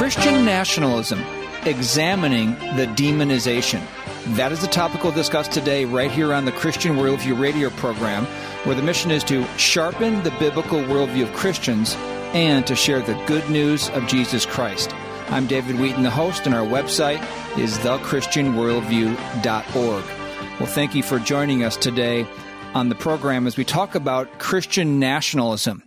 Christian nationalism, examining the demonization. That is the topic we'll discuss today, right here on the Christian Worldview radio program, where the mission is to sharpen the biblical worldview of Christians and to share the good news of Jesus Christ. I'm David Wheaton, the host, and our website is thechristianworldview.org. Well, thank you for joining us today on the program as we talk about Christian nationalism.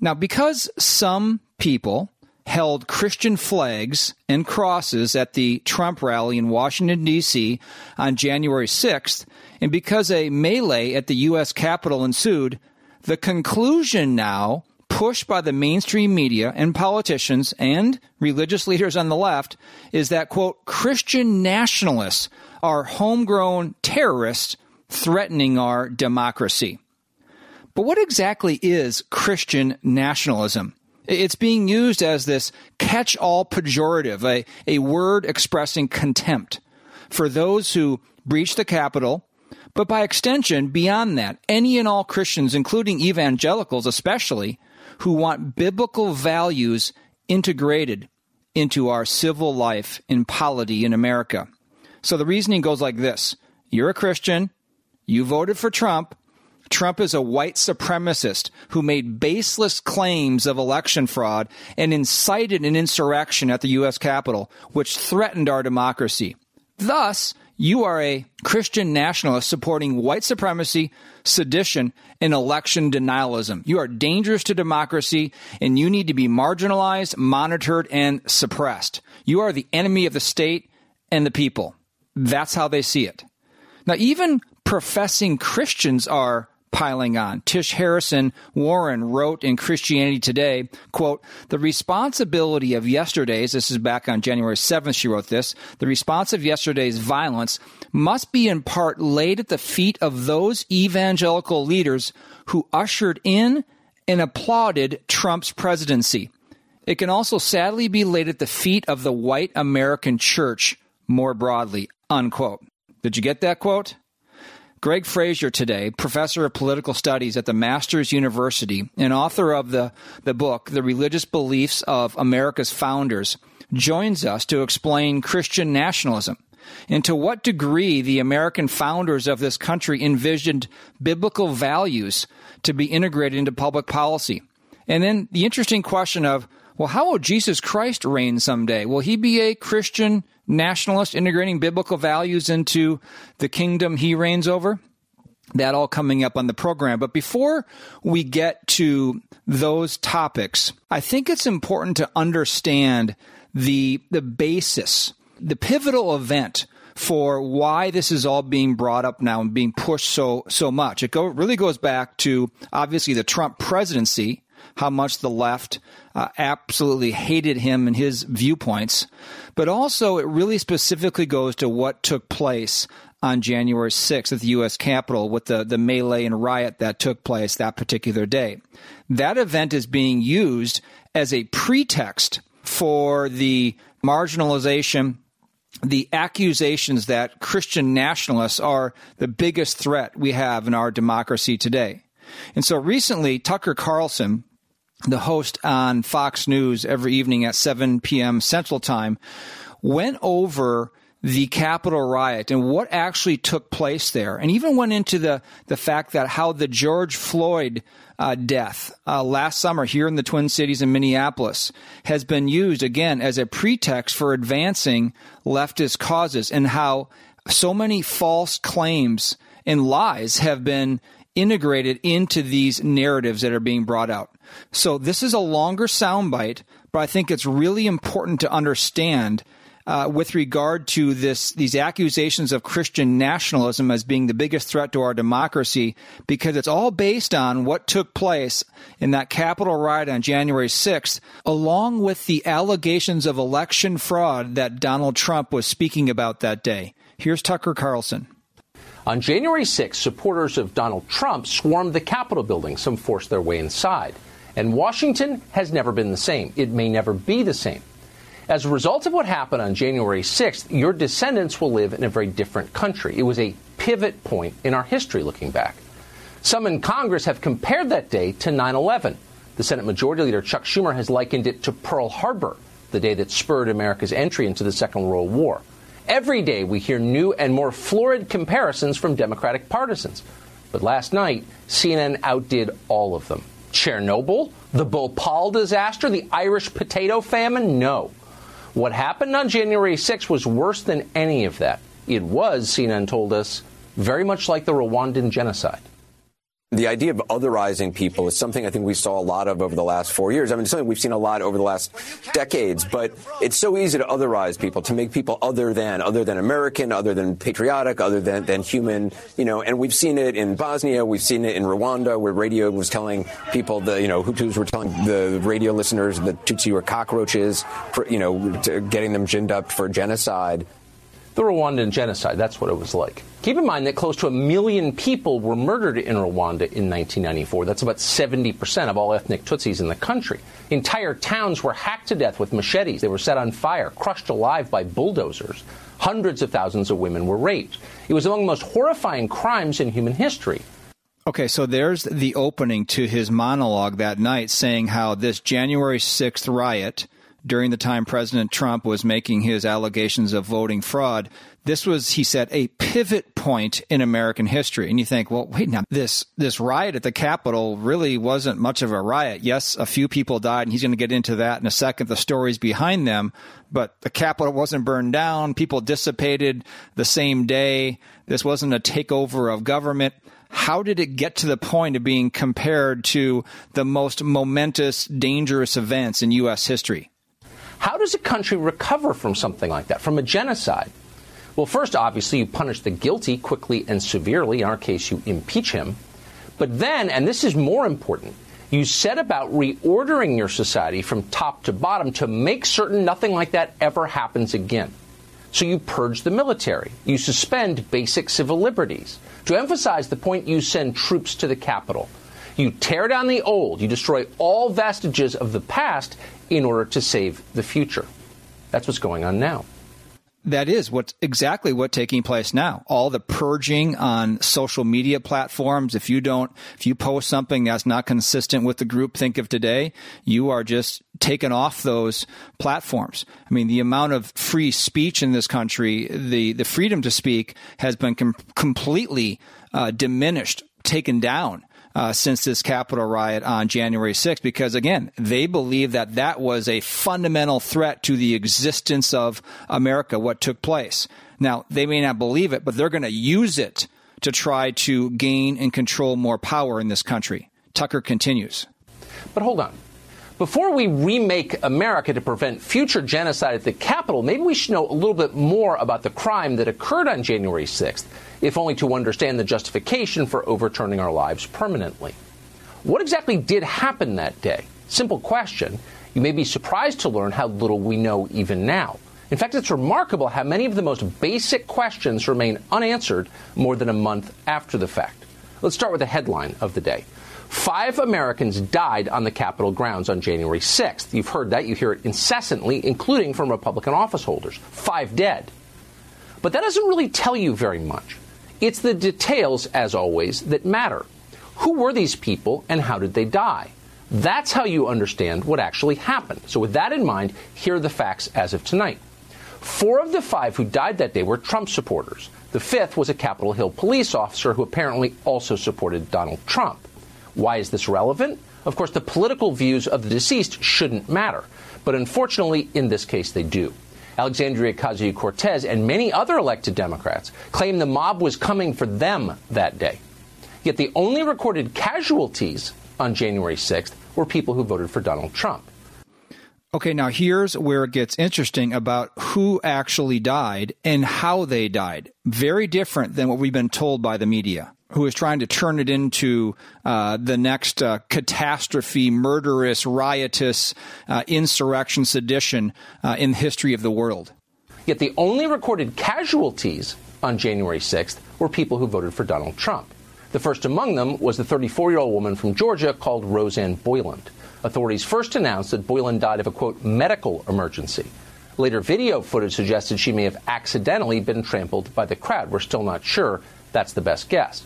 Now, because some people held Christian flags and crosses at the Trump rally in Washington, D.C. on January 6th, and because a melee at the U.S. Capitol ensued, the conclusion now, pushed by the mainstream media and politicians and religious leaders on the left, is that, quote, Christian nationalists are homegrown terrorists threatening our democracy. But what exactly is Christian nationalism? It's being used as this catch all pejorative, a, a word expressing contempt for those who breach the Capitol, but by extension, beyond that, any and all Christians, including evangelicals especially, who want biblical values integrated into our civil life and polity in America. So the reasoning goes like this. You're a Christian, you voted for Trump, Trump is a white supremacist who made baseless claims of election fraud and incited an insurrection at the U.S. Capitol, which threatened our democracy. Thus, you are a Christian nationalist supporting white supremacy, sedition, and election denialism. You are dangerous to democracy and you need to be marginalized, monitored, and suppressed. You are the enemy of the state and the people. That's how they see it. Now, even professing Christians are piling on. Tish Harrison Warren wrote in Christianity Today, quote, the responsibility of yesterday's, this is back on January 7th, she wrote this, the response of yesterday's violence must be in part laid at the feet of those evangelical leaders who ushered in and applauded Trump's presidency. It can also sadly be laid at the feet of the white American church more broadly, unquote. Did you get that quote? Gregg Frazer today, professor of political studies at the Masters University and author of the, the book, The Religious Beliefs of America's Founders, joins us to explain Christian nationalism and to what degree the American founders of this country envisioned biblical values to be integrated into public policy. And then the interesting question of, well, how will Jesus Christ reign someday? Will he be a Christian nationalist integrating biblical values into the kingdom he reigns over? That all coming up on the program. But before we get to those topics, I think it's important to understand the, the basis, the pivotal event for why this is all being brought up now and being pushed so so much. It go, really goes back to obviously the Trump presidency how much the left uh, absolutely hated him and his viewpoints, but also it really specifically goes to what took place on January 6th at the U.S. Capitol with the, the melee and riot that took place that particular day. That event is being used as a pretext for the marginalization the accusations that Christian nationalists are the biggest threat we have in our democracy today. And so recently, Tucker Carlson, the host on Fox News every evening at 7 p.m. Central Time, went over the Capitol riot and what actually took place there, and even went into the, the fact that how the George Floyd uh, death uh, last summer here in the Twin Cities in Minneapolis has been used again as a pretext for advancing leftist causes, and how so many false claims and lies have been integrated into these narratives that are being brought out. So this is a longer soundbite, but I think it's really important to understand uh, with regard to this these accusations of Christian nationalism as being the biggest threat to our democracy, because it's all based on what took place in that Capitol riot on January 6th, along with the allegations of election fraud that Donald Trump was speaking about that day. Here's Tucker Carlson. On January 6th, supporters of Donald Trump swarmed the Capitol building. Some forced their way inside. And Washington has never been the same. It may never be the same. As a result of what happened on January 6th, your descendants will live in a very different country. It was a pivot point in our history looking back. Some in Congress have compared that day to 9 11. The Senate Majority Leader Chuck Schumer has likened it to Pearl Harbor. the day that spurred America's entry into the Second World War. Every day we hear new and more florid comparisons from Democratic partisans. But last night, CNN outdid all of them. Chernobyl? The Bhopal disaster? The Irish potato famine? No. What happened on January 6 was worse than any of that. It was, CNN told us, very much like the Rwandan genocide the idea of otherizing people is something I think we saw a lot of over the last four years. I mean, something we've seen a lot over the last decades, but it's so easy to otherize people, to make people other than, other than American, other than patriotic, other than, than human, you know, and we've seen it in Bosnia, we've seen it in Rwanda, where radio was telling people, the, you know, Hutus were telling the radio listeners that Tutsi were cockroaches, for, you know, getting them ginned up for genocide the Rwandan genocide. That's what it was like. Keep in mind that close to a million people were murdered in Rwanda in 1994. That's about 70% of all ethnic Tutsis in the country. Entire towns were hacked to death with machetes. They were set on fire, crushed alive by bulldozers. Hundreds of thousands of women were raped. It was among the most horrifying crimes in human history. Okay, so there's the opening to his monologue that night saying how this January 6th riot during the time President Trump was making his allegations of voting fraud. This was, he said, a pivot point in American history. And you think, well, wait now, this, this riot at the Capitol really wasn't much of a riot. Yes, a few people died, and he's going to get into that in a second, the stories behind them. But the Capitol wasn't burned down. People dissipated the same day. This wasn't a takeover of government how did it get to the point of being compared to the most momentous, dangerous events in U.S. history? How does a country recover from something like that, from a genocide? Well, first, obviously, you punish the guilty quickly and severely. In our case, you impeach him. But then, and this is more important, you set about reordering your society from top to bottom to make certain nothing like that ever happens again. So you purge the military. You suspend basic civil liberties. To emphasize the point, you send troops to the capital. You tear down the old, you destroy all vestiges of the past in order to save the future. That's what's going on now. That is what's exactly what's taking place now. All the purging on social media platforms. If you don't, if you post something that's not consistent with the group think of today, you are just taken off those platforms. I mean, the amount of free speech in this country, the, the freedom to speak has been com- completely uh, diminished, taken down uh, since this Capitol riot on January 6th, because again, they believe that that was a fundamental threat to the existence of America, what took place. Now, they may not believe it, but they're going to use it to try to gain and control more power in this country. Tucker continues. But hold on. Before we remake America to prevent future genocide at the Capitol, maybe we should know a little bit more about the crime that occurred on January 6th if only to understand the justification for overturning our lives permanently. What exactly did happen that day? Simple question. You may be surprised to learn how little we know even now. In fact, it's remarkable how many of the most basic questions remain unanswered more than a month after the fact. Let's start with the headline of the day. Five Americans died on the Capitol grounds on January 6th. You've heard that. You hear it incessantly, including from Republican office holders. Five dead. But that doesn't really tell you very much. It's the details, as always, that matter. Who were these people and how did they die? That's how you understand what actually happened. So, with that in mind, here are the facts as of tonight. Four of the five who died that day were Trump supporters. The fifth was a Capitol Hill police officer who apparently also supported Donald Trump. Why is this relevant? Of course, the political views of the deceased shouldn't matter, but unfortunately, in this case, they do. Alexandria Ocasio Cortez and many other elected Democrats claim the mob was coming for them that day. Yet the only recorded casualties on January 6th were people who voted for Donald Trump. Okay, now here's where it gets interesting about who actually died and how they died. Very different than what we've been told by the media who is trying to turn it into uh, the next uh, catastrophe, murderous, riotous uh, insurrection, sedition uh, in the history of the world. Yet the only recorded casualties on January 6th were people who voted for Donald Trump. The first among them was the 34 year old woman from Georgia called Rosanne Boyland. Authorities first announced that Boyland died of a quote medical emergency. Later video footage suggested she may have accidentally been trampled by the crowd. We're still not sure. That's the best guess.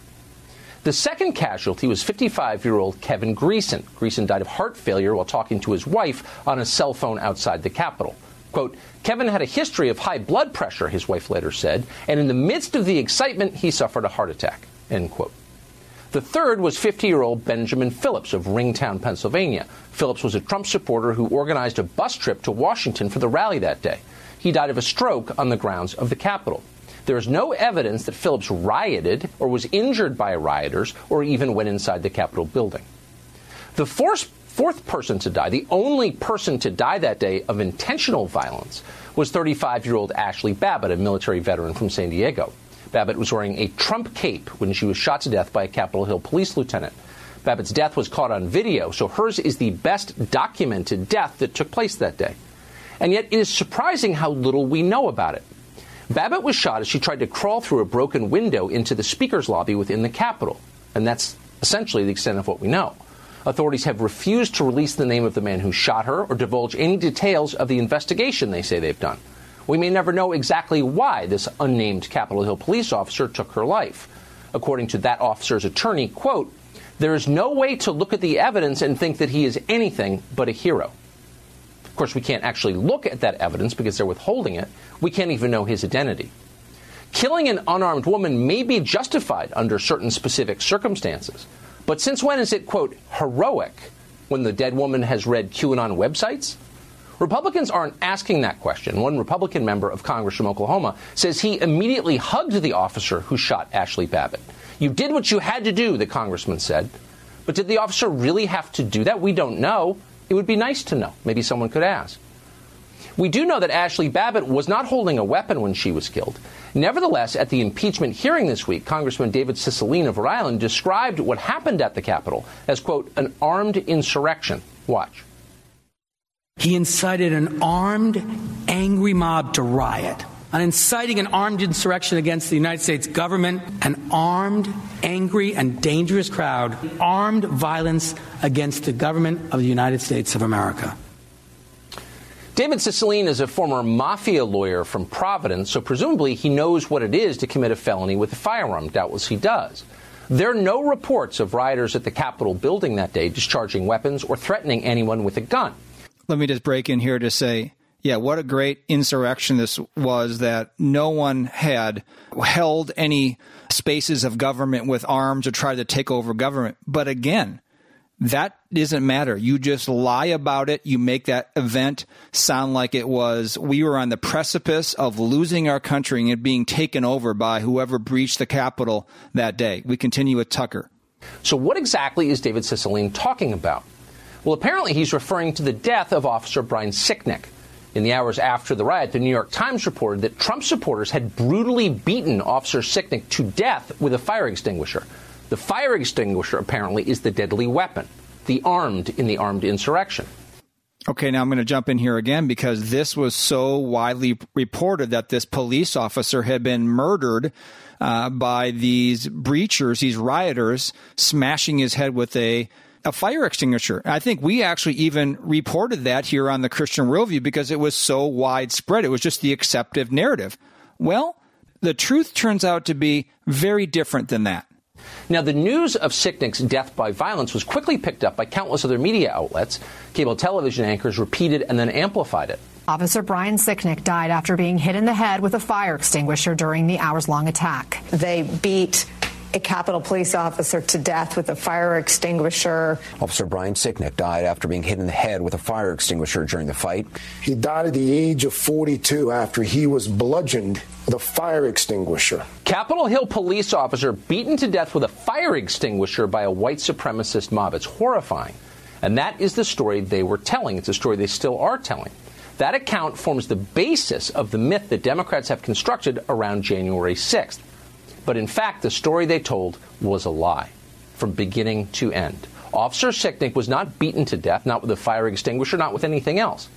The second casualty was 55 year old Kevin Greeson. Greeson died of heart failure while talking to his wife on a cell phone outside the Capitol. Quote, Kevin had a history of high blood pressure, his wife later said, and in the midst of the excitement, he suffered a heart attack. End quote. The third was 50 year old Benjamin Phillips of Ringtown, Pennsylvania. Phillips was a Trump supporter who organized a bus trip to Washington for the rally that day. He died of a stroke on the grounds of the Capitol. There is no evidence that Phillips rioted or was injured by rioters or even went inside the Capitol building. The fourth, fourth person to die, the only person to die that day of intentional violence, was 35 year old Ashli Babbitt, a military veteran from San Diego. Babbitt was wearing a Trump cape when she was shot to death by a Capitol Hill police lieutenant. Babbitt's death was caught on video, so hers is the best documented death that took place that day. And yet, it is surprising how little we know about it. Babbitt was shot as she tried to crawl through a broken window into the speaker's lobby within the Capitol. And that's essentially the extent of what we know. Authorities have refused to release the name of the man who shot her or divulge any details of the investigation they say they've done. We may never know exactly why this unnamed Capitol Hill police officer took her life. According to that officer's attorney, quote, there is no way to look at the evidence and think that he is anything but a hero course, we can't actually look at that evidence because they're withholding it. We can't even know his identity. Killing an unarmed woman may be justified under certain specific circumstances, but since when is it, quote, heroic when the dead woman has read QAnon websites? Republicans aren't asking that question. One Republican member of Congress from Oklahoma says he immediately hugged the officer who shot Ashli Babbitt. You did what you had to do, the congressman said. But did the officer really have to do that? We don't know. It would be nice to know. Maybe someone could ask. We do know that Ashli Babbitt was not holding a weapon when she was killed. Nevertheless, at the impeachment hearing this week, Congressman David Cicilline of Rhode Island described what happened at the Capitol as, quote, an armed insurrection. Watch. He incited an armed, angry mob to riot on inciting an armed insurrection against the United States government, an armed, angry, and dangerous crowd, armed violence against the government of the United States of America. David Cicilline is a former mafia lawyer from Providence, so presumably he knows what it is to commit a felony with a firearm. Doubtless he does. There are no reports of rioters at the Capitol building that day discharging weapons or threatening anyone with a gun. Let me just break in here to say yeah, what a great insurrection this was that no one had held any spaces of government with arms or tried to take over government. But again, that doesn't matter. You just lie about it. You make that event sound like it was we were on the precipice of losing our country and being taken over by whoever breached the Capitol that day. We continue with Tucker. So, what exactly is David Cicilline talking about? Well, apparently he's referring to the death of Officer Brian Sicknick. In the hours after the riot, the New York Times reported that Trump supporters had brutally beaten Officer Sicknick to death with a fire extinguisher. The fire extinguisher, apparently, is the deadly weapon, the armed in the armed insurrection. Okay, now I'm going to jump in here again because this was so widely reported that this police officer had been murdered uh, by these breachers, these rioters, smashing his head with a a fire extinguisher. I think we actually even reported that here on the Christian Worldview because it was so widespread. It was just the acceptive narrative. Well, the truth turns out to be very different than that. Now, the news of Sicknick's death by violence was quickly picked up by countless other media outlets. Cable television anchors repeated and then amplified it. Officer Brian Sicknick died after being hit in the head with a fire extinguisher during the hours long attack. They beat a Capitol police officer to death with a fire extinguisher. Officer Brian Sicknick died after being hit in the head with a fire extinguisher during the fight. He died at the age of 42 after he was bludgeoned with a fire extinguisher. Capitol Hill police officer beaten to death with a fire extinguisher by a white supremacist mob. It's horrifying. And that is the story they were telling. It's a story they still are telling. That account forms the basis of the myth that Democrats have constructed around January 6th. But in fact, the story they told was a lie from beginning to end. Officer Sicknick was not beaten to death, not with a fire extinguisher, not with anything else.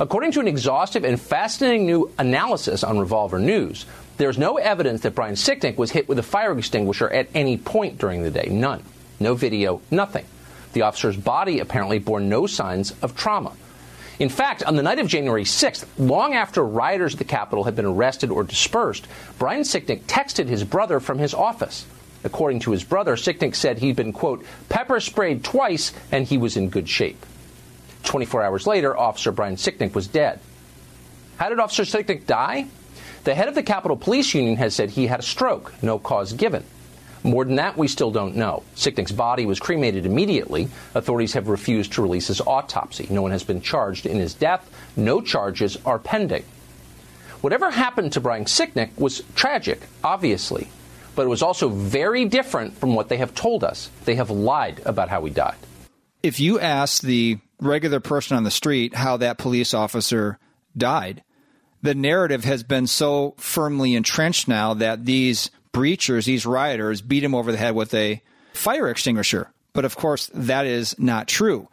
According to an exhaustive and fascinating new analysis on Revolver News, there's no evidence that Brian Sicknick was hit with a fire extinguisher at any point during the day. None. No video, nothing. The officer's body apparently bore no signs of trauma. In fact, on the night of January 6th, long after rioters at the Capitol had been arrested or dispersed, Brian Sicknick texted his brother from his office. According to his brother, Sicknick said he'd been, quote, pepper sprayed twice and he was in good shape. 24 hours later, Officer Brian Sicknick was dead. How did Officer Sicknick die? The head of the Capitol Police Union has said he had a stroke, no cause given. More than that, we still don't know. Sicknick's body was cremated immediately. Authorities have refused to release his autopsy. No one has been charged in his death. No charges are pending. Whatever happened to Brian Sicknick was tragic, obviously, but it was also very different from what they have told us. They have lied about how he died. If you ask the regular person on the street how that police officer died, the narrative has been so firmly entrenched now that these breachers, these rioters, beat him over the head with a fire extinguisher. But of course, that is not true.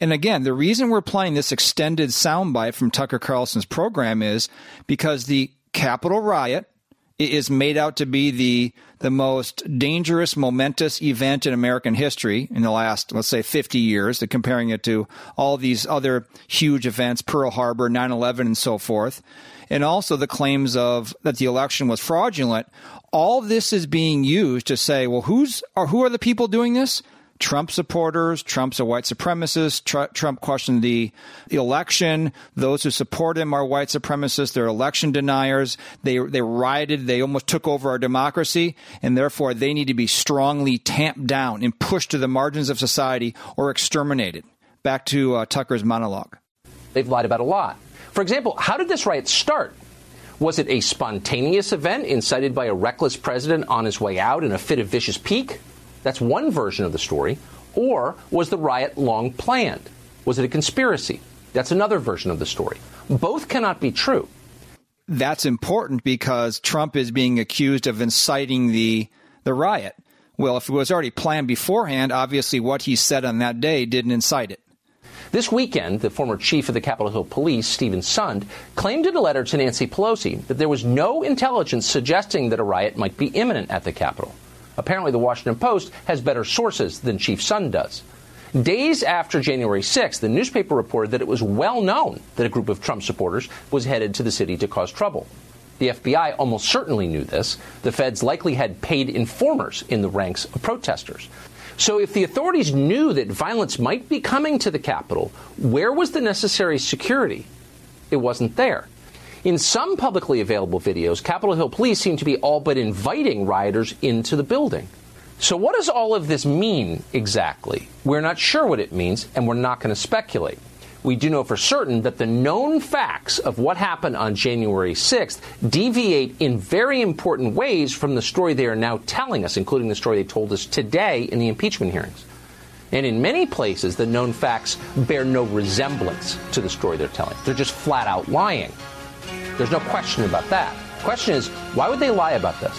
And again, the reason we're playing this extended soundbite from Tucker Carlson's program is because the Capitol riot is made out to be the the most dangerous, momentous event in American history in the last, let's say, 50 years, comparing it to all these other huge events, Pearl Harbor, 9-11, and so forth. And also the claims of that the election was fraudulent. All this is being used to say, well, who's or who are the people doing this? Trump supporters. Trump's a white supremacist. Tr- Trump questioned the, the election. Those who support him are white supremacists. They're election deniers. They they rioted. They almost took over our democracy, and therefore they need to be strongly tamped down and pushed to the margins of society or exterminated. Back to uh, Tucker's monologue. They've lied about a lot. For example, how did this riot start? Was it a spontaneous event incited by a reckless president on his way out in a fit of vicious pique? That's one version of the story. Or was the riot long planned? Was it a conspiracy? That's another version of the story. Both cannot be true. That's important because Trump is being accused of inciting the the riot. Well, if it was already planned beforehand, obviously what he said on that day didn't incite it. This weekend, the former chief of the Capitol Hill Police, Steven Sund, claimed in a letter to Nancy Pelosi that there was no intelligence suggesting that a riot might be imminent at the Capitol. Apparently, the Washington Post has better sources than Chief Sund does. Days after January 6th, the newspaper reported that it was well known that a group of Trump supporters was headed to the city to cause trouble. The FBI almost certainly knew this. The feds likely had paid informers in the ranks of protesters. So, if the authorities knew that violence might be coming to the Capitol, where was the necessary security? It wasn't there. In some publicly available videos, Capitol Hill police seem to be all but inviting rioters into the building. So, what does all of this mean exactly? We're not sure what it means, and we're not going to speculate. We do know for certain that the known facts of what happened on January 6th deviate in very important ways from the story they are now telling us, including the story they told us today in the impeachment hearings. And in many places, the known facts bear no resemblance to the story they're telling. They're just flat out lying. There's no question about that. The Question is, why would they lie about this?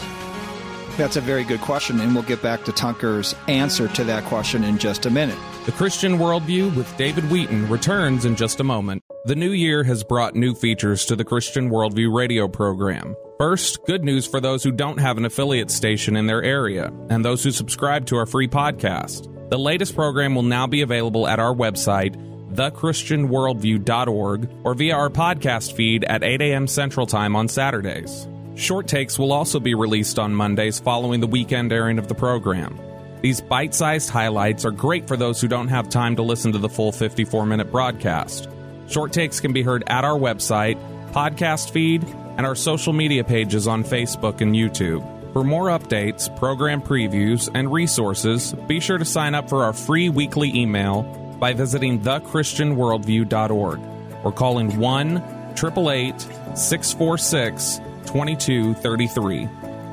That's a very good question, and we'll get back to Tucker's answer to that question in just a minute. The Christian Worldview with David Wheaton returns in just a moment. The new year has brought new features to the Christian Worldview radio program. First, good news for those who don't have an affiliate station in their area and those who subscribe to our free podcast. The latest program will now be available at our website thechristianworldview.org or via our podcast feed at 8 a.m. Central Time on Saturdays. Short takes will also be released on Mondays following the weekend airing of the program. These bite sized highlights are great for those who don't have time to listen to the full 54 minute broadcast. Short takes can be heard at our website, podcast feed, and our social media pages on Facebook and YouTube. For more updates, program previews, and resources, be sure to sign up for our free weekly email by visiting thechristianworldview.org or calling 1 888 646 2233.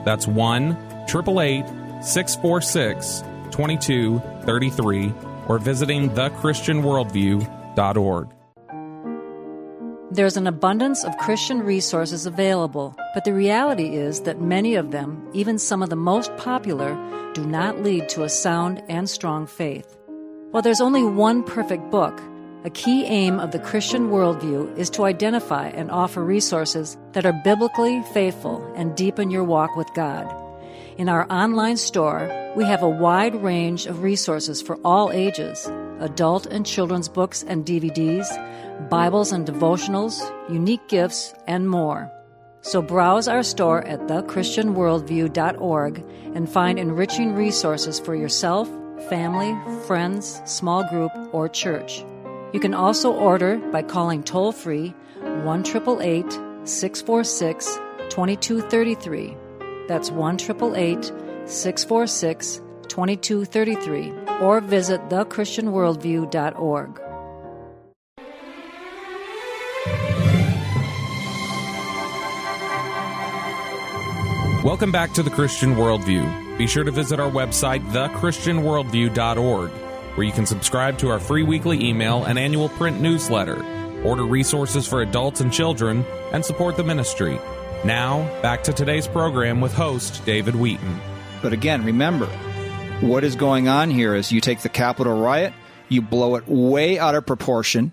That's 1 888 646 2233 or visiting thechristianworldview.org. There's an abundance of Christian resources available, but the reality is that many of them, even some of the most popular, do not lead to a sound and strong faith. While there's only one perfect book, a key aim of the Christian worldview is to identify and offer resources that are biblically faithful and deepen your walk with God. In our online store, we have a wide range of resources for all ages adult and children's books and DVDs, Bibles and devotionals, unique gifts, and more. So browse our store at thechristianworldview.org and find enriching resources for yourself, family, friends, small group, or church. You can also order by calling toll free 1 646 2233. That's 1 646 2233 or visit thechristianworldview.org. Welcome back to the Christian Worldview. Be sure to visit our website, thechristianworldview.org, where you can subscribe to our free weekly email and annual print newsletter, order resources for adults and children, and support the ministry. Now, back to today's program with host David Wheaton. But again, remember, what is going on here is you take the Capitol riot, you blow it way out of proportion,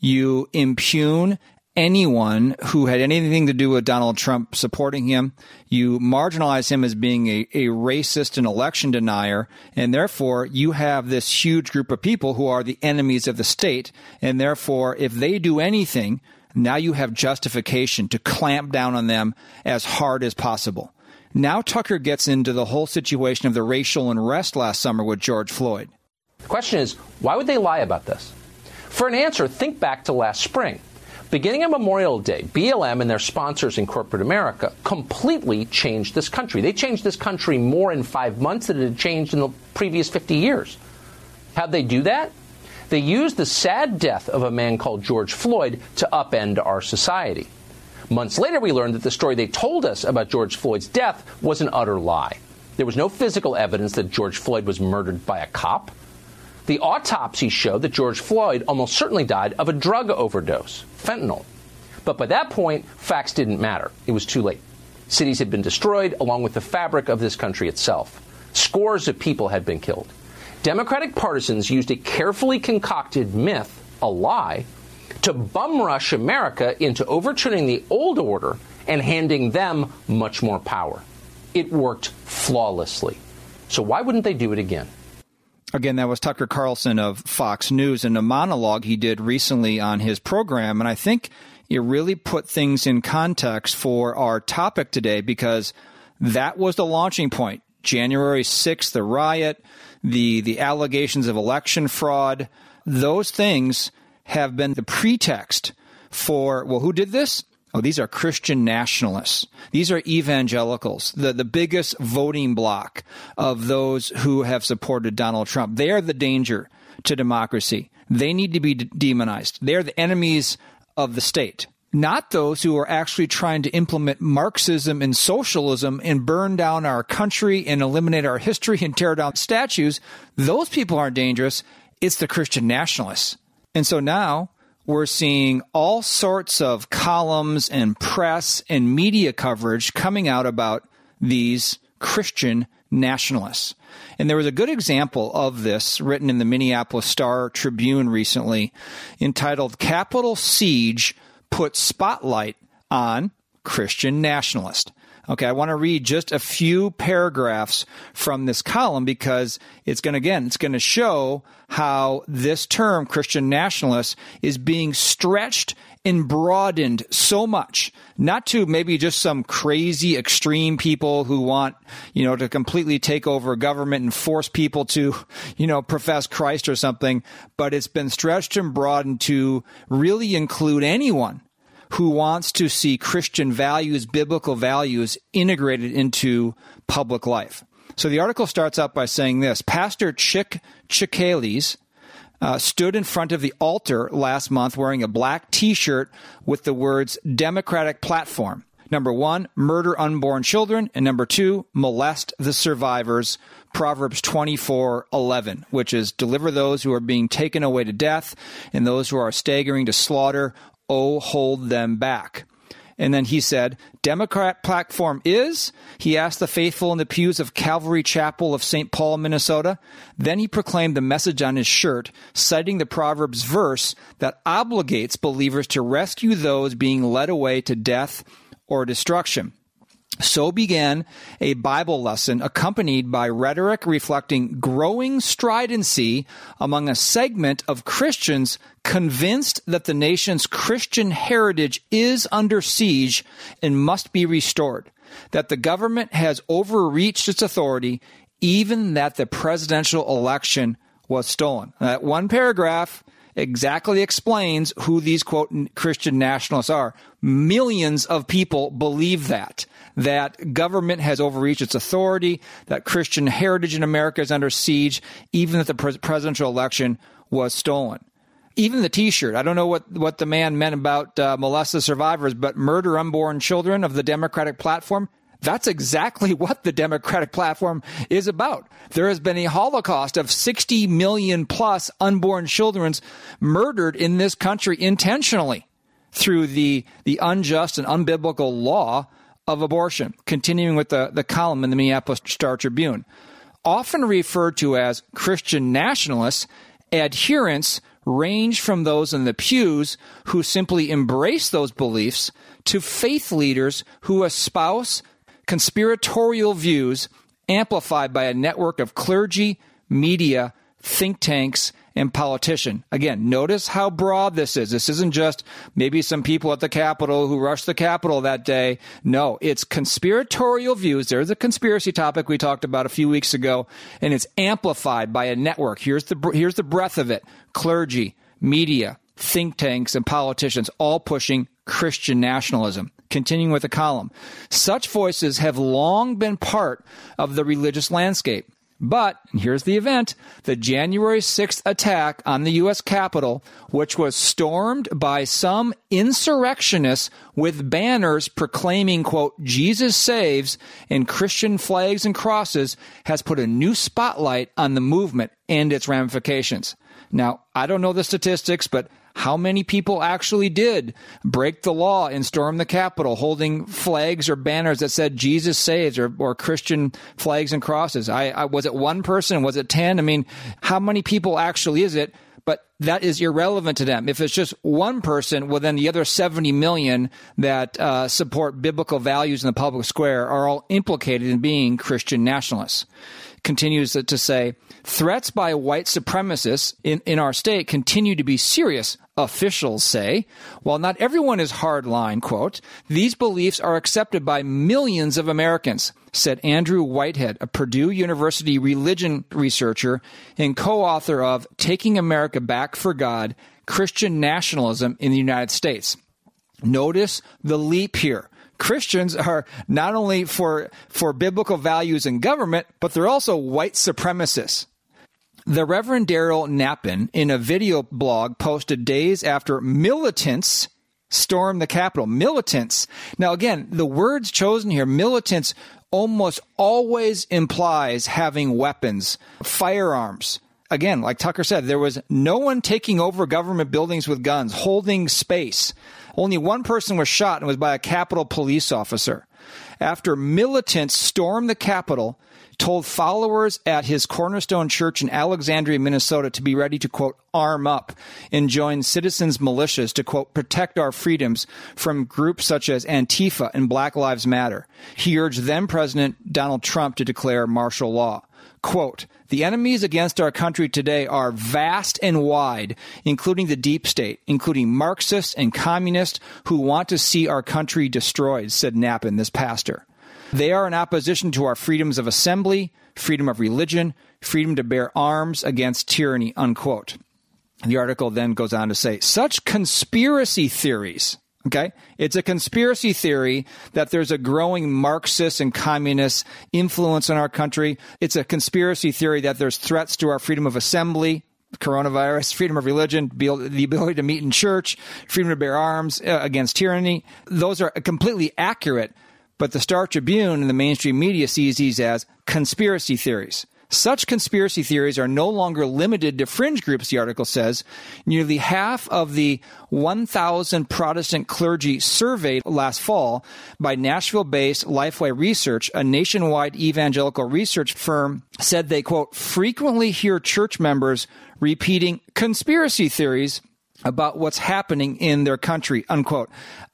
you impugn anyone who had anything to do with Donald Trump supporting him. You marginalize him as being a, a racist and election denier. And therefore, you have this huge group of people who are the enemies of the state. And therefore, if they do anything, now you have justification to clamp down on them as hard as possible. Now Tucker gets into the whole situation of the racial unrest last summer with George Floyd. The question is, why would they lie about this? For an answer, think back to last spring. Beginning on Memorial Day, BLM and their sponsors in corporate America completely changed this country. They changed this country more in five months than it had changed in the previous 50 years. How'd they do that? They used the sad death of a man called George Floyd to upend our society. Months later, we learned that the story they told us about George Floyd's death was an utter lie. There was no physical evidence that George Floyd was murdered by a cop. The autopsy showed that George Floyd almost certainly died of a drug overdose, fentanyl. But by that point, facts didn't matter. It was too late. Cities had been destroyed, along with the fabric of this country itself. Scores of people had been killed. Democratic partisans used a carefully concocted myth, a lie, to bum rush America into overturning the old order and handing them much more power. It worked flawlessly. So why wouldn't they do it again? Again, that was Tucker Carlson of Fox News in a monologue he did recently on his program. And I think it really put things in context for our topic today because that was the launching point. January 6th, the riot, the, the allegations of election fraud, those things have been the pretext for, well, who did this? Oh, these are Christian nationalists. These are evangelicals, the, the biggest voting bloc of those who have supported Donald Trump. They are the danger to democracy. They need to be demonized. They are the enemies of the state, not those who are actually trying to implement Marxism and socialism and burn down our country and eliminate our history and tear down statues. Those people aren't dangerous. It's the Christian nationalists. And so now we're seeing all sorts of columns and press and media coverage coming out about these Christian nationalists. And there was a good example of this written in the Minneapolis Star Tribune recently entitled Capitol Siege Puts Spotlight on Christian Nationalist. Okay, I want to read just a few paragraphs from this column because it's going to, again, it's going to show how this term, Christian nationalist, is being stretched and broadened so much. Not to maybe just some crazy extreme people who want, you know, to completely take over government and force people to, you know, profess Christ or something, but it's been stretched and broadened to really include anyone who wants to see Christian values, biblical values integrated into public life. So the article starts out by saying this Pastor Chick Chickales uh, stood in front of the altar last month wearing a black t shirt with the words Democratic Platform. Number one, murder unborn children. And number two, molest the survivors. Proverbs 24 11, which is deliver those who are being taken away to death and those who are staggering to slaughter. Oh, hold them back. And then he said, Democrat platform is? He asked the faithful in the pews of Calvary Chapel of St. Paul, Minnesota. Then he proclaimed the message on his shirt, citing the Proverbs verse that obligates believers to rescue those being led away to death or destruction. So began a Bible lesson accompanied by rhetoric reflecting growing stridency among a segment of Christians convinced that the nation's Christian heritage is under siege and must be restored, that the government has overreached its authority, even that the presidential election was stolen. That one paragraph exactly explains who these quote Christian nationalists are. Millions of people believe that that government has overreached its authority, that Christian heritage in America is under siege, even that the pres- presidential election was stolen. Even the T-shirt. I don't know what, what the man meant about uh, molested survivors, but murder unborn children of the Democratic platform. That's exactly what the Democratic platform is about. There has been a holocaust of 60 million plus unborn children murdered in this country intentionally through the, the unjust and unbiblical law of abortion. Continuing with the, the column in the Minneapolis Star Tribune. Often referred to as Christian nationalists, adherents range from those in the pews who simply embrace those beliefs to faith leaders who espouse conspiratorial views amplified by a network of clergy, media, think tanks, and politician. Again, notice how broad this is. This isn't just maybe some people at the Capitol who rushed the Capitol that day. No, it's conspiratorial views. There's a conspiracy topic we talked about a few weeks ago, and it's amplified by a network. Here's the, here's the breadth of it. Clergy, media, think tanks, and politicians all pushing Christian nationalism. Continuing with the column. Such voices have long been part of the religious landscape. But, here's the event the January 6th attack on the U.S. Capitol, which was stormed by some insurrectionists with banners proclaiming, quote, Jesus saves and Christian flags and crosses, has put a new spotlight on the movement and its ramifications. Now, I don't know the statistics, but how many people actually did break the law and storm the Capitol holding flags or banners that said Jesus saves or, or Christian flags and crosses? I, I, was it one person? Was it 10? I mean, how many people actually is it? But that is irrelevant to them. If it's just one person, well, then the other 70 million that uh, support biblical values in the public square are all implicated in being Christian nationalists continues to say threats by white supremacists in, in our state continue to be serious officials say. While not everyone is hardline, quote, these beliefs are accepted by millions of Americans, said Andrew Whitehead, a Purdue University religion researcher and co author of Taking America Back for God Christian Nationalism in the United States. Notice the leap here. Christians are not only for, for biblical values in government, but they're also white supremacists. The Reverend Daryl Knappen, in a video blog posted days after militants stormed the Capitol, militants. Now, again, the words chosen here, militants, almost always implies having weapons, firearms. Again, like Tucker said, there was no one taking over government buildings with guns, holding space. Only one person was shot and was by a Capitol police officer. After militants stormed the Capitol, told followers at his Cornerstone Church in Alexandria, Minnesota to be ready to, quote, arm up and join citizens' militias to, quote, protect our freedoms from groups such as Antifa and Black Lives Matter. He urged then President Donald Trump to declare martial law. Quote, the enemies against our country today are vast and wide, including the deep state, including Marxists and communists who want to see our country destroyed, said Knappen, this pastor. They are in opposition to our freedoms of assembly, freedom of religion, freedom to bear arms against tyranny, unquote. The article then goes on to say such conspiracy theories. Okay. It's a conspiracy theory that there's a growing Marxist and communist influence in our country. It's a conspiracy theory that there's threats to our freedom of assembly, coronavirus, freedom of religion, the ability to meet in church, freedom to bear arms uh, against tyranny. Those are completely accurate but the Star Tribune and the mainstream media sees these as conspiracy theories. Such conspiracy theories are no longer limited to fringe groups, the article says. Nearly half of the 1,000 Protestant clergy surveyed last fall by Nashville based Lifeway Research, a nationwide evangelical research firm, said they, quote, frequently hear church members repeating conspiracy theories about what's happening in their country, unquote.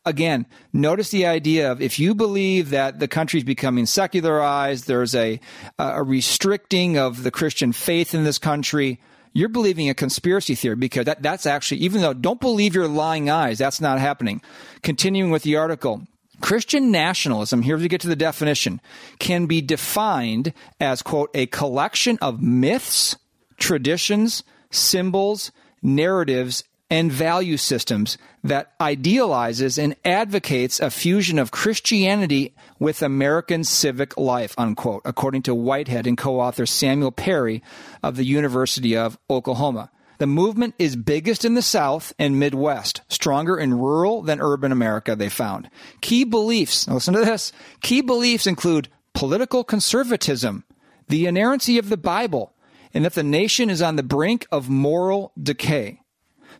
Again, notice the idea of if you believe that the country is becoming secularized, there's a, a restricting of the Christian faith in this country, you're believing a conspiracy theory because that, that's actually, even though don't believe your lying eyes, that's not happening. Continuing with the article, Christian nationalism, here we get to the definition, can be defined as, quote, a collection of myths, traditions, symbols, narratives, and value systems that idealizes and advocates a fusion of Christianity with American civic life, unquote, according to Whitehead and co-author Samuel Perry of the University of Oklahoma. The movement is biggest in the South and Midwest, stronger in rural than urban America, they found. Key beliefs, listen to this, key beliefs include political conservatism, the inerrancy of the Bible, and that the nation is on the brink of moral decay.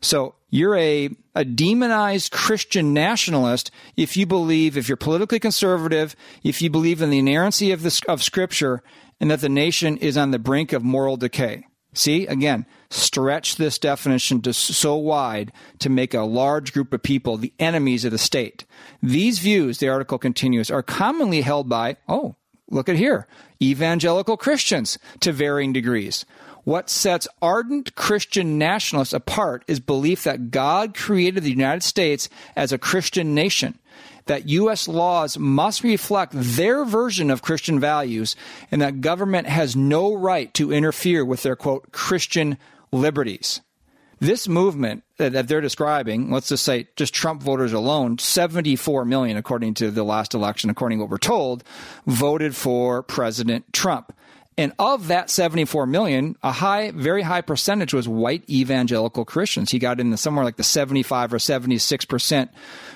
So you're a, a demonized Christian nationalist if you believe, if you're politically conservative, if you believe in the inerrancy of, the, of Scripture and that the nation is on the brink of moral decay. See, again, stretch this definition to so wide to make a large group of people the enemies of the state. These views, the article continues, are commonly held by, oh, look at here, evangelical Christians to varying degrees. What sets ardent Christian nationalists apart is belief that God created the United States as a Christian nation, that U.S. laws must reflect their version of Christian values, and that government has no right to interfere with their, quote, Christian liberties. This movement that they're describing, let's just say just Trump voters alone, 74 million, according to the last election, according to what we're told, voted for President Trump. And of that 74 million, a high, very high percentage was white evangelical Christians. He got in somewhere like the 75 or 76%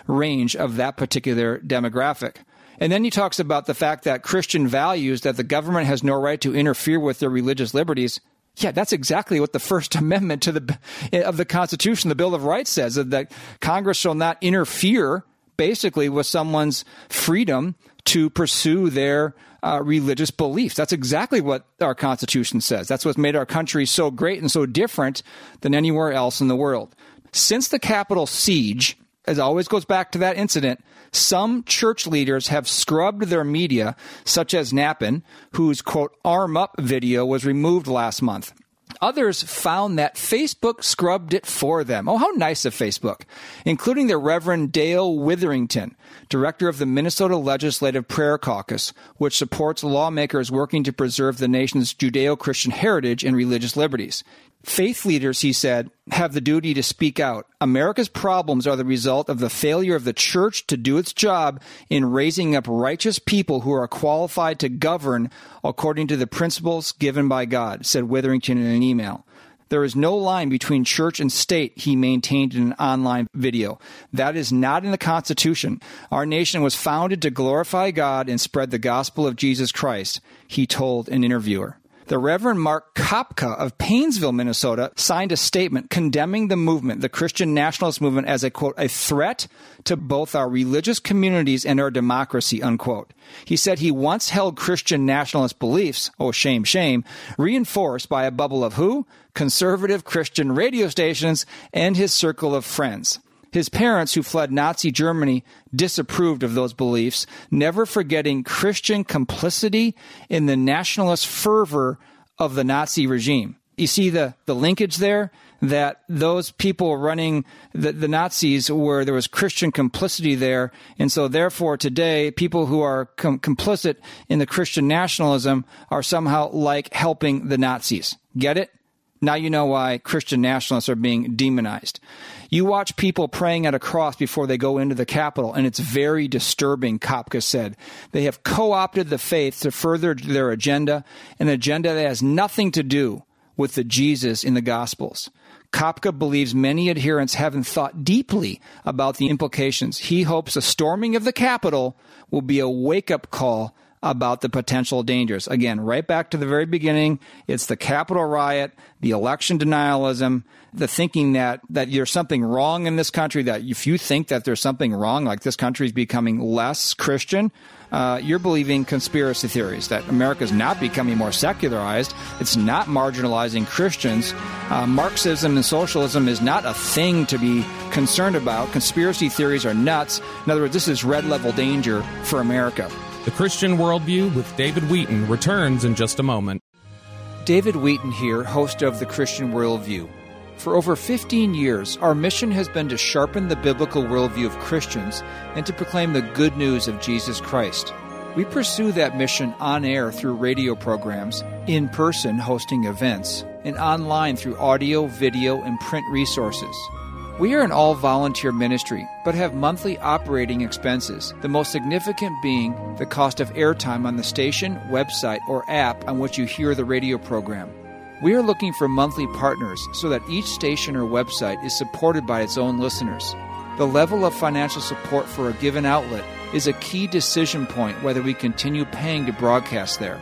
range of that particular demographic. And then he talks about the fact that Christian values that the government has no right to interfere with their religious liberties. Yeah, that's exactly what the First Amendment to the of the Constitution, the Bill of Rights says that Congress shall not interfere basically with someone's freedom to pursue their uh, religious beliefs. That's exactly what our Constitution says. That's what's made our country so great and so different than anywhere else in the world. Since the Capitol siege, as always goes back to that incident, some church leaders have scrubbed their media, such as Nappan, whose quote, arm up video was removed last month. Others found that Facebook scrubbed it for them. Oh, how nice of Facebook, including the Reverend Dale Witherington, director of the Minnesota Legislative Prayer Caucus, which supports lawmakers working to preserve the nation's Judeo Christian heritage and religious liberties. Faith leaders, he said, have the duty to speak out. America's problems are the result of the failure of the church to do its job in raising up righteous people who are qualified to govern according to the principles given by God, said Witherington in an email. There is no line between church and state, he maintained in an online video. That is not in the Constitution. Our nation was founded to glorify God and spread the gospel of Jesus Christ, he told an interviewer the Reverend Mark Kopka of Paynesville, Minnesota, signed a statement condemning the movement, the Christian nationalist movement, as a quote, a threat to both our religious communities and our democracy, unquote. He said he once held Christian nationalist beliefs, oh shame, shame, reinforced by a bubble of who? Conservative Christian radio stations and his circle of friends. His parents, who fled Nazi Germany, disapproved of those beliefs, never forgetting Christian complicity in the nationalist fervor of the Nazi regime. You see the, the linkage there? That those people running the, the Nazis where there was Christian complicity there. And so, therefore, today, people who are com- complicit in the Christian nationalism are somehow like helping the Nazis. Get it? Now you know why Christian nationalists are being demonized. You watch people praying at a cross before they go into the Capitol, and it's very disturbing, Kopka said. They have co opted the faith to further their agenda, an agenda that has nothing to do with the Jesus in the Gospels. Kopka believes many adherents haven't thought deeply about the implications. He hopes a storming of the Capitol will be a wake up call about the potential dangers. Again, right back to the very beginning, it's the Capitol riot, the election denialism, the thinking that, that there's something wrong in this country, that if you think that there's something wrong, like this country is becoming less Christian, uh, you're believing conspiracy theories that America is not becoming more secularized. It's not marginalizing Christians. Uh, Marxism and socialism is not a thing to be concerned about. Conspiracy theories are nuts. In other words, this is red level danger for America. The Christian Worldview with David Wheaton returns in just a moment. David Wheaton here, host of The Christian Worldview. For over 15 years, our mission has been to sharpen the biblical worldview of Christians and to proclaim the good news of Jesus Christ. We pursue that mission on air through radio programs, in person hosting events, and online through audio, video, and print resources. We are an all volunteer ministry, but have monthly operating expenses, the most significant being the cost of airtime on the station, website, or app on which you hear the radio program. We are looking for monthly partners so that each station or website is supported by its own listeners. The level of financial support for a given outlet is a key decision point whether we continue paying to broadcast there.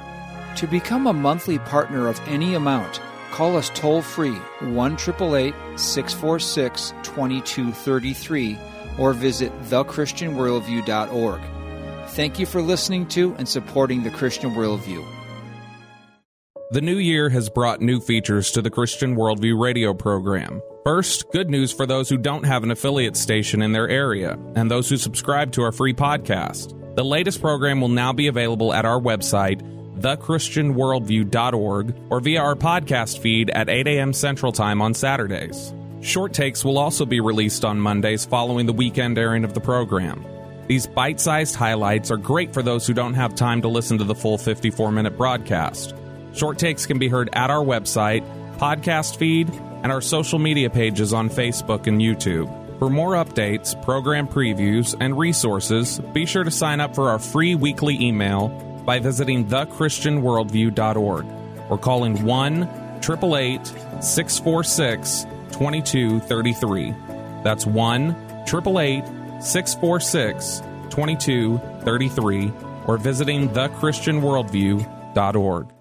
To become a monthly partner of any amount, call us toll free 1 646 2233 or visit thechristianworldview.org. Thank you for listening to and supporting the Christian Worldview. The new year has brought new features to the Christian Worldview radio program. First, good news for those who don't have an affiliate station in their area and those who subscribe to our free podcast. The latest program will now be available at our website, thechristianworldview.org, or via our podcast feed at 8 a.m. Central Time on Saturdays. Short takes will also be released on Mondays following the weekend airing of the program. These bite sized highlights are great for those who don't have time to listen to the full 54 minute broadcast. Short takes can be heard at our website, podcast feed, and our social media pages on Facebook and YouTube. For more updates, program previews, and resources, be sure to sign up for our free weekly email by visiting thechristianworldview.org or calling 1 888 646 2233. That's 1 888 646 2233 or visiting thechristianworldview.org.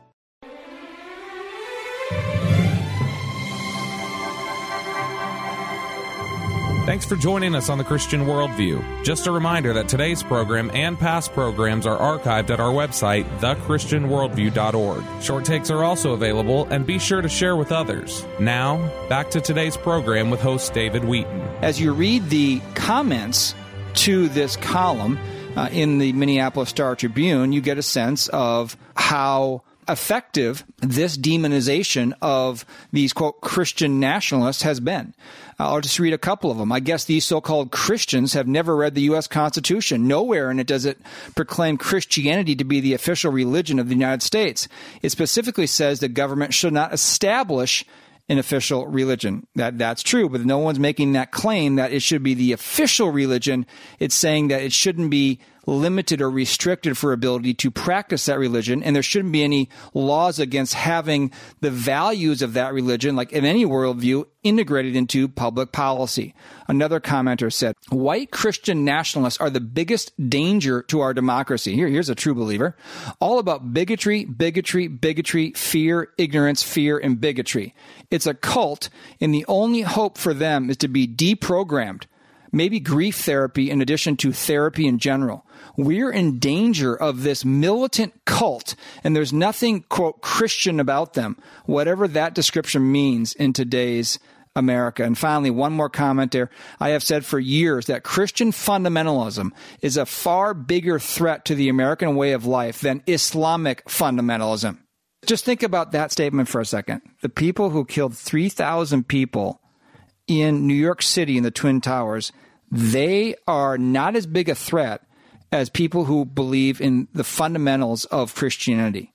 Thanks for joining us on the Christian Worldview. Just a reminder that today's program and past programs are archived at our website, thechristianworldview.org. Short takes are also available, and be sure to share with others. Now, back to today's program with host David Wheaton. As you read the comments to this column uh, in the Minneapolis Star Tribune, you get a sense of how effective this demonization of these quote Christian nationalists has been. Uh, I'll just read a couple of them. I guess these so-called Christians have never read the U.S. Constitution. Nowhere in it does it proclaim Christianity to be the official religion of the United States. It specifically says the government should not establish an official religion. That that's true, but no one's making that claim that it should be the official religion. It's saying that it shouldn't be limited or restricted for ability to practice that religion, and there shouldn't be any laws against having the values of that religion, like in any worldview, integrated into public policy. Another commenter said, White Christian nationalists are the biggest danger to our democracy. Here, here's a true believer. All about bigotry, bigotry, bigotry, fear, ignorance, fear, and bigotry. It's a cult, and the only hope for them is to be deprogrammed maybe grief therapy in addition to therapy in general. We're in danger of this militant cult, and there's nothing, quote, Christian about them, whatever that description means in today's America. And finally, one more comment there. I have said for years that Christian fundamentalism is a far bigger threat to the American way of life than Islamic fundamentalism. Just think about that statement for a second. The people who killed 3,000 people in New York City in the Twin Towers, they are not as big a threat as people who believe in the fundamentals of Christianity.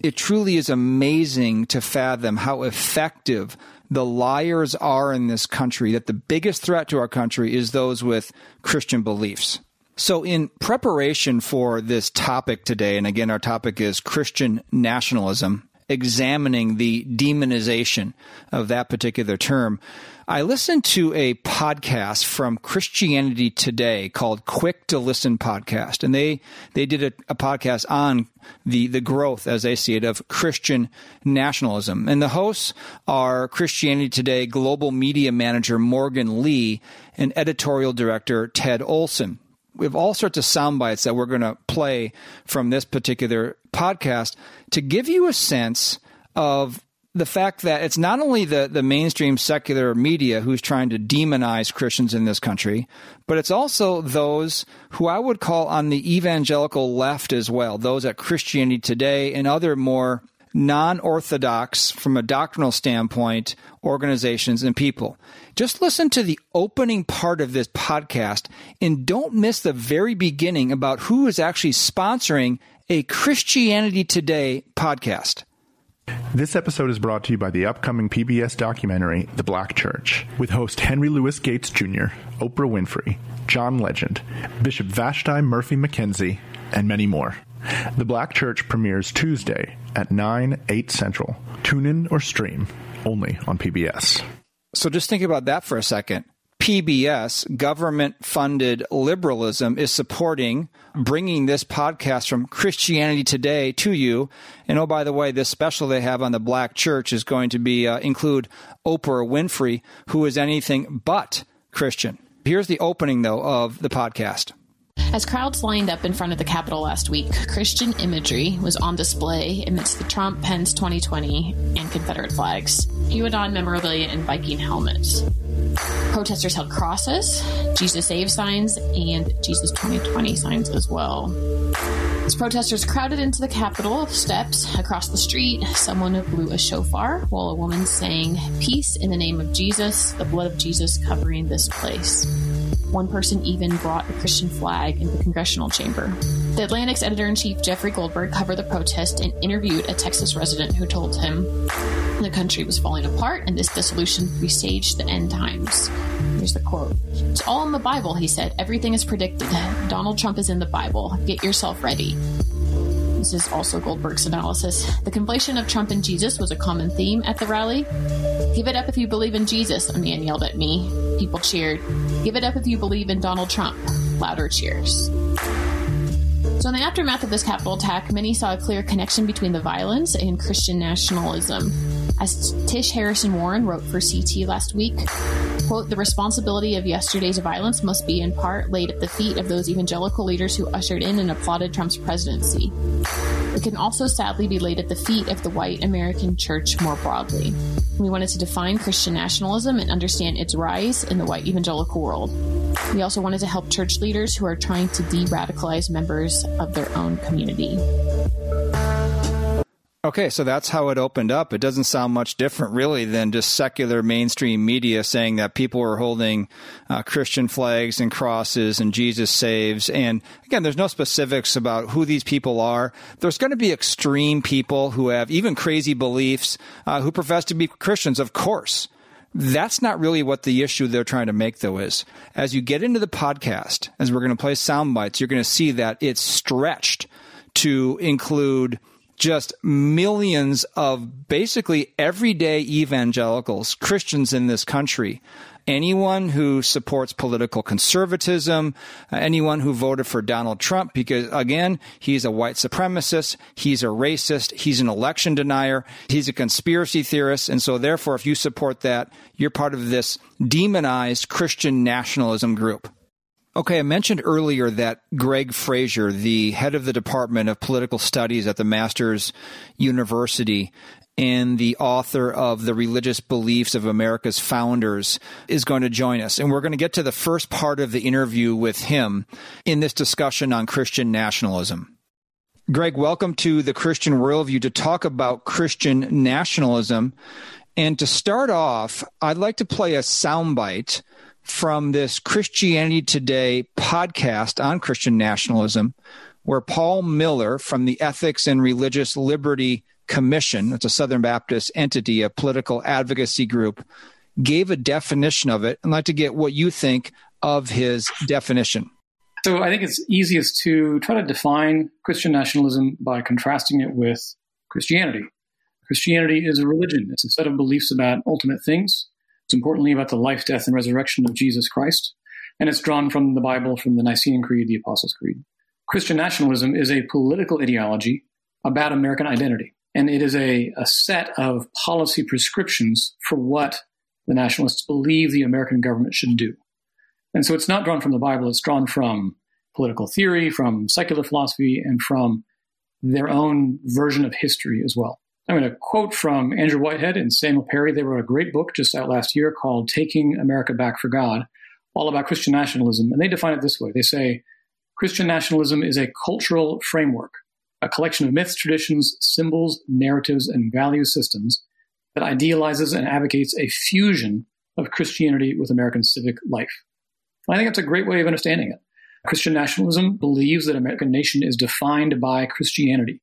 It truly is amazing to fathom how effective the liars are in this country, that the biggest threat to our country is those with Christian beliefs. So, in preparation for this topic today, and again, our topic is Christian nationalism, examining the demonization of that particular term. I listened to a podcast from Christianity Today called Quick to Listen podcast, and they they did a, a, podcast on the the growth, as they see it, of Christian nationalism. And the hosts are Christianity Today global media manager Morgan Lee and editorial director Ted Olson. We have all sorts of sound bites that we're going to play from this particular podcast to give you a sense of the fact that it's not only the, the mainstream secular media who's trying to demonize Christians in this country, but it's also those who I would call on the evangelical left as well, those at Christianity Today and other more non orthodox, from a doctrinal standpoint, organizations and people. Just listen to the opening part of this podcast and don't miss the very beginning about who is actually sponsoring a Christianity Today podcast. This episode is brought to you by the upcoming PBS documentary, The Black Church, with host Henry Louis Gates Jr., Oprah Winfrey, John Legend, Bishop Vashti Murphy McKenzie, and many more. The Black Church premieres Tuesday at 9, 8 Central. Tune in or stream only on PBS. So just think about that for a second. PBS, government funded liberalism, is supporting bringing this podcast from Christianity Today to you. And oh, by the way, this special they have on the Black Church is going to be uh, include Oprah Winfrey, who is anything but Christian. Here's the opening, though, of the podcast. As crowds lined up in front of the Capitol last week, Christian imagery was on display amidst the Trump Pence 2020 and Confederate flags, QAnon memorabilia, and Viking helmets. Protesters held crosses, Jesus Save signs, and Jesus 2020 signs as well. As protesters crowded into the Capitol steps across the street, someone blew a shofar while a woman sang, Peace in the name of Jesus, the blood of Jesus covering this place. One person even brought a Christian flag in the congressional chamber. The Atlantic's editor in chief, Jeffrey Goldberg, covered the protest and interviewed a Texas resident who told him the country was falling apart and this dissolution presaged the end times. Here's the quote It's all in the Bible, he said. Everything is predicted. Donald Trump is in the Bible. Get yourself ready. This is also Goldberg's analysis. The conflation of Trump and Jesus was a common theme at the rally. Give it up if you believe in Jesus, a man yelled at me. People cheered. Give it up if you believe in Donald Trump. Louder cheers. So, in the aftermath of this Capitol attack, many saw a clear connection between the violence and Christian nationalism. As Tish Harrison Warren wrote for CT last week, quote, the responsibility of yesterday's violence must be in part laid at the feet of those evangelical leaders who ushered in and applauded Trump's presidency. It can also sadly be laid at the feet of the white American church more broadly. We wanted to define Christian nationalism and understand its rise in the white evangelical world. We also wanted to help church leaders who are trying to de radicalize members of their own community. Okay, so that's how it opened up. It doesn't sound much different, really, than just secular mainstream media saying that people are holding uh, Christian flags and crosses and Jesus saves. And again, there's no specifics about who these people are. There's going to be extreme people who have even crazy beliefs uh, who profess to be Christians, of course. That's not really what the issue they're trying to make, though, is. As you get into the podcast, as we're going to play sound bites, you're going to see that it's stretched to include just millions of basically everyday evangelicals, Christians in this country. Anyone who supports political conservatism, uh, anyone who voted for Donald Trump, because again, he's a white supremacist, he's a racist, he's an election denier, he's a conspiracy theorist. And so therefore, if you support that, you're part of this demonized Christian nationalism group. Okay, I mentioned earlier that Gregg Frazer, the head of the Department of Political Studies at the Masters University and the author of The Religious Beliefs of America's Founders, is going to join us. And we're going to get to the first part of the interview with him in this discussion on Christian nationalism. Gregg, welcome to the Christian Worldview to talk about Christian nationalism. And to start off, I'd like to play a soundbite from this Christianity Today podcast on Christian nationalism, where Paul Miller from the Ethics and Religious Liberty Commission, it's a Southern Baptist entity, a political advocacy group, gave a definition of it. I'd like to get what you think of his definition. So I think it's easiest to try to define Christian nationalism by contrasting it with Christianity. Christianity is a religion. It's a set of beliefs about ultimate things. It's importantly about the life, death, and resurrection of Jesus Christ. And it's drawn from the Bible, from the Nicene Creed, the Apostles' Creed. Christian nationalism is a political ideology about American identity. And it is a, a set of policy prescriptions for what the nationalists believe the American government should do. And so it's not drawn from the Bible, it's drawn from political theory, from secular philosophy, and from their own version of history as well. I'm going to quote from Andrew Whitehead and Samuel Perry. They wrote a great book just out last year called Taking America Back for God, all about Christian nationalism. And they define it this way they say, Christian nationalism is a cultural framework, a collection of myths, traditions, symbols, narratives, and value systems that idealizes and advocates a fusion of Christianity with American civic life. And I think that's a great way of understanding it. Christian nationalism believes that American nation is defined by Christianity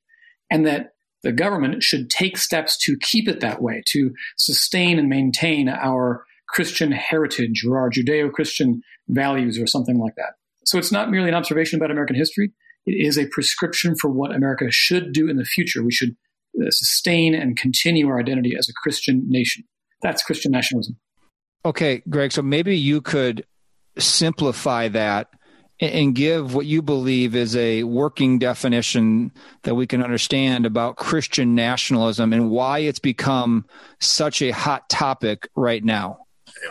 and that the government should take steps to keep it that way, to sustain and maintain our Christian heritage or our Judeo Christian values or something like that. So it's not merely an observation about American history, it is a prescription for what America should do in the future. We should uh, sustain and continue our identity as a Christian nation. That's Christian nationalism. Okay, Gregg, so maybe you could simplify that and give what you believe is a working definition that we can understand about Christian nationalism and why it's become such a hot topic right now.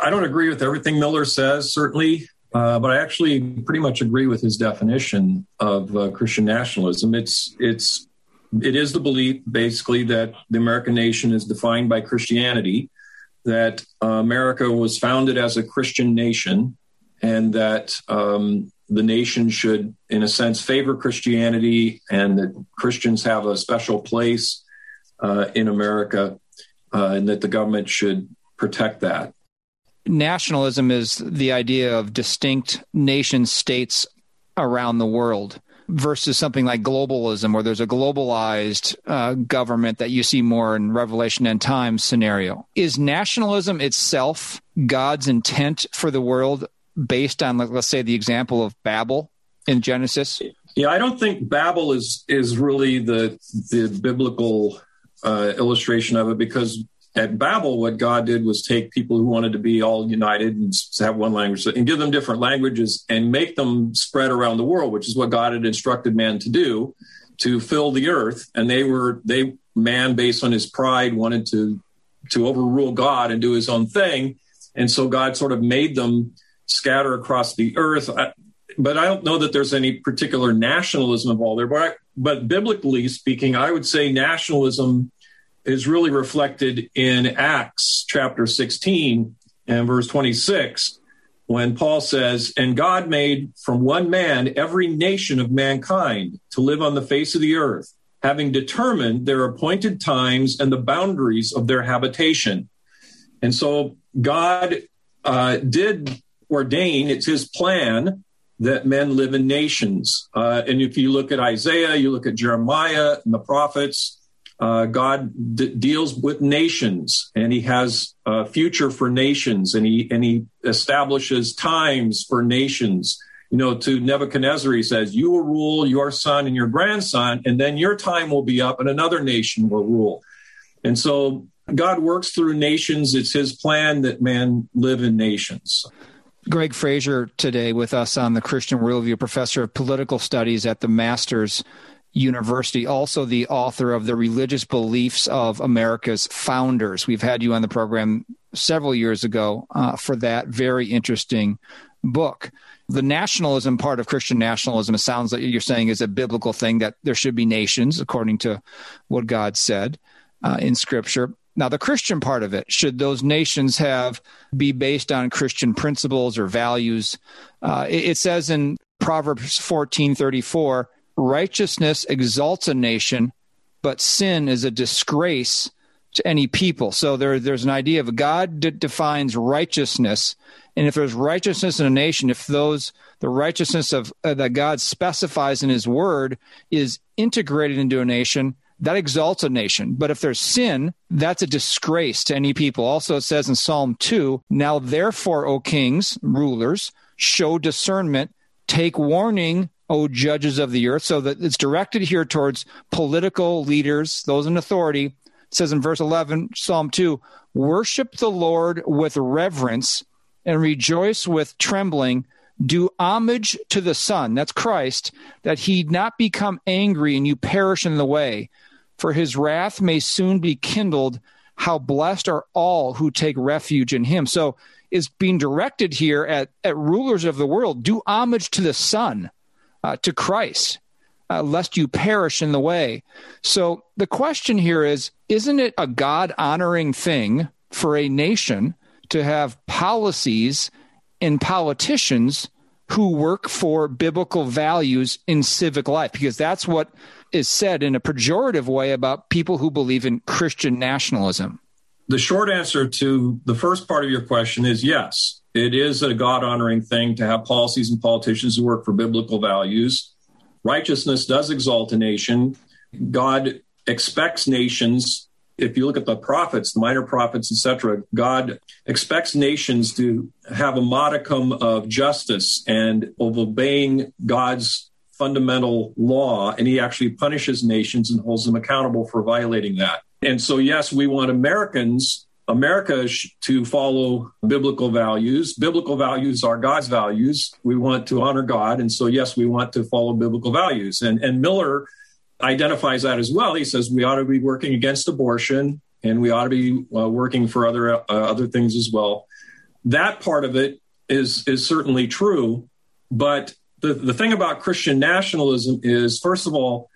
I don't agree with everything Miller says, certainly, uh, but I actually pretty much agree with his definition of uh, Christian nationalism. It's it's it is the belief, basically, that the American nation is defined by Christianity, that uh, America was founded as a Christian nation, and that um, the nation should, in a sense, favor Christianity and that Christians have a special place uh, in America uh, and that the government should protect that. Nationalism is the idea of distinct nation states around the world versus something like globalism, where there's a globalized uh, government that you see more in Revelation and Times scenario. Is nationalism itself God's intent for the world based on, let's say, the example of Babel in Genesis? Yeah, I don't think Babel is is really the the biblical uh, illustration of it because at Babel, what God did was take people who wanted to be all united and have one language and give them different languages and make them spread around the world, which is what God had instructed man to do to fill the earth. And they were they man based on his pride wanted to to overrule God and do his own thing, and so God sort of made them scatter across the earth. I, but I don't know that there's any particular nationalism involved there. But, I, but biblically speaking, I would say nationalism is really reflected in Acts chapter 16 and verse 26, when Paul says, And God made from one man every nation of mankind to live on the face of the earth, having determined their appointed times and the boundaries of their habitation. And so God uh, did ordain, it's his plan that men live in nations. Uh, and if you look at Isaiah, you look at Jeremiah and the prophets, uh, God d- deals with nations and he has a future for nations and he, and he establishes times for nations. You know, to Nebuchadnezzar, he says, You will rule your son and your grandson, and then your time will be up and another nation will rule. And so God works through nations. It's his plan that men live in nations. Gregg Frazer today with us on the Christian Worldview, professor of political studies at the Masters University, also the author of The Religious Beliefs of America's Founders. We've had you on the program several years ago uh, for that very interesting book. The nationalism part of Christian nationalism, it sounds like you're saying, is a biblical thing that there should be nations according to what God said uh, in Scripture. Now, the Christian part of it, should those nations have be based on Christian principles or values? Uh, it, it says in Proverbs fourteen thirty four, righteousness exalts a nation, but sin is a disgrace to any people. So there, there's an idea of God d- defines righteousness, and if there's righteousness in a nation, if those the righteousness of uh, that God specifies in His Word is integrated into a nation, that exalts a nation. But if there's sin, that's a disgrace to any people. Also, it says in Psalm 2 Now therefore, O kings, rulers, show discernment, take warning, O judges of the earth. So that it's directed here towards political leaders, those in authority. It says in verse 11, Psalm 2 Worship the Lord with reverence and rejoice with trembling. Do homage to the Son, that's Christ, that he not become angry and you perish in the way, for his wrath may soon be kindled. How blessed are all who take refuge in him. So is being directed here at, at rulers of the world. Do homage to the Son, uh, to Christ uh, lest you perish in the way. So the question here is isn't it a God honoring thing for a nation to have policies and politicians who work for biblical values in civic life? Because that's what is said in a pejorative way about people who believe in Christian nationalism. The short answer to the first part of your question is yes. It is a God honoring thing to have policies and politicians who work for biblical values righteousness does exalt a nation. God expects nations. If you look at the prophets, the minor prophets, etc., God expects nations to have a modicum of justice and of obeying God's fundamental law, and He actually punishes nations and holds them accountable for violating that. And so, yes, we want Americans America to follow biblical values. Biblical values are God's values. We want to honor God. And so, yes, we want to follow biblical values. And, and Miller identifies that as well. He says we ought to be working against abortion and we ought to be uh, working for other, uh, other things as well. That part of it is, is certainly true. But the, the thing about Christian nationalism is, first of all,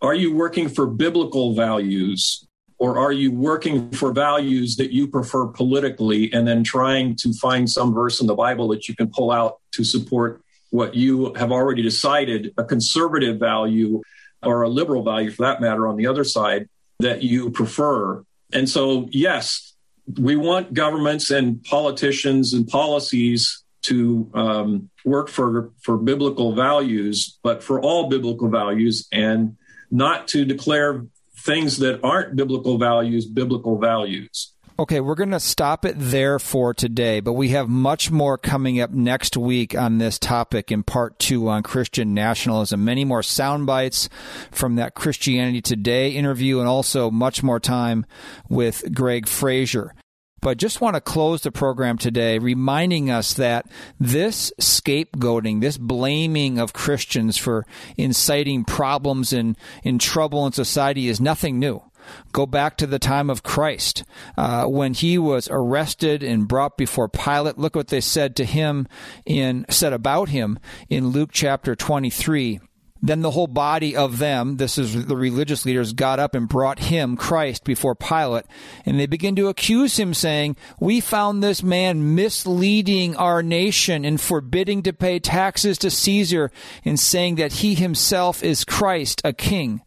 are you working for biblical values? or are you working for values that you prefer politically and then trying to find some verse in the Bible that you can pull out to support what you have already decided a conservative value or a liberal value for that matter on the other side that you prefer? And so, yes, we want governments and politicians and policies to um, work for for biblical values, but for all biblical values, and not to declare things that aren't biblical values biblical values. Okay, we're going to stop it there for today, but we have much more coming up next week on this topic in part two on Christian nationalism. Many more sound bites from that Christianity Today interview, and also much more time with Gregg Frazer. But just want to close the program today reminding us that this scapegoating, this blaming of Christians for inciting problems and in trouble in society is nothing new. Go back to the time of Christ uh, when he was arrested and brought before Pilate. Look what they said to him in said about him in Luke chapter 23. Then the whole body of them, this is the religious leaders, got up and brought him, Christ, before Pilate. And they began to accuse him, saying, We found this man misleading our nation and forbidding to pay taxes to Caesar, and saying that he himself is Christ, a king.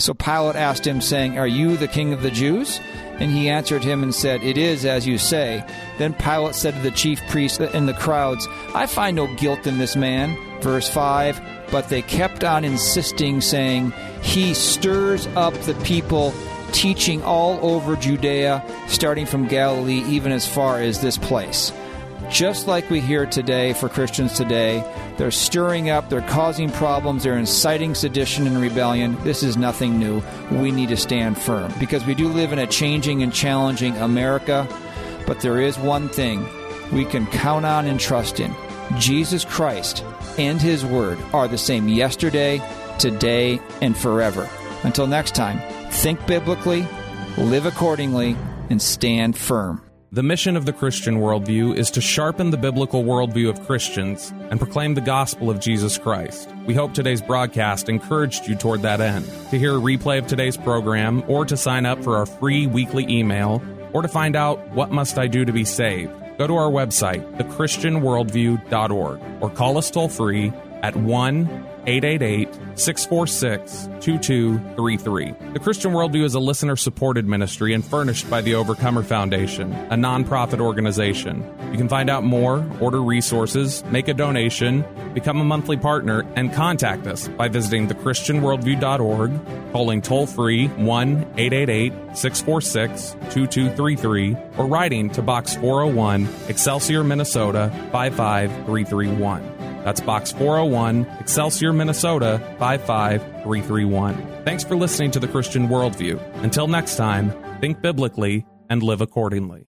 So Pilate asked him, saying, Are you the king of the Jews? And he answered him and said, It is as you say. Then Pilate said to the chief priests and the crowds, I find no guilt in this man. Verse 5 But they kept on insisting, saying, He stirs up the people, teaching all over Judea, starting from Galilee, even as far as this place. Just like we hear today for Christians today, they're stirring up, they're causing problems, they're inciting sedition and rebellion. This is nothing new. We need to stand firm because we do live in a changing and challenging America. But there is one thing we can count on and trust in Jesus Christ and His Word are the same yesterday, today, and forever. Until next time, think biblically, live accordingly, and stand firm. The mission of the Christian worldview is to sharpen the biblical worldview of Christians and proclaim the gospel of Jesus Christ. We hope today's broadcast encouraged you toward that end. To hear a replay of today's program, or to sign up for our free weekly email, or to find out what must I do to be saved, go to our website, thechristianworldview.org, or call us toll free at 1 888 646 2233. The Christian Worldview is a listener supported ministry and furnished by the Overcomer Foundation, a nonprofit organization. You can find out more, order resources, make a donation, become a monthly partner, and contact us by visiting thechristianworldview.org, calling toll free 1 888 646 2233, or writing to Box 401, Excelsior, Minnesota 55331. That's Box 401, Excelsior, Minnesota 55331. Thanks for listening to the Christian Worldview. Until next time, think biblically and live accordingly.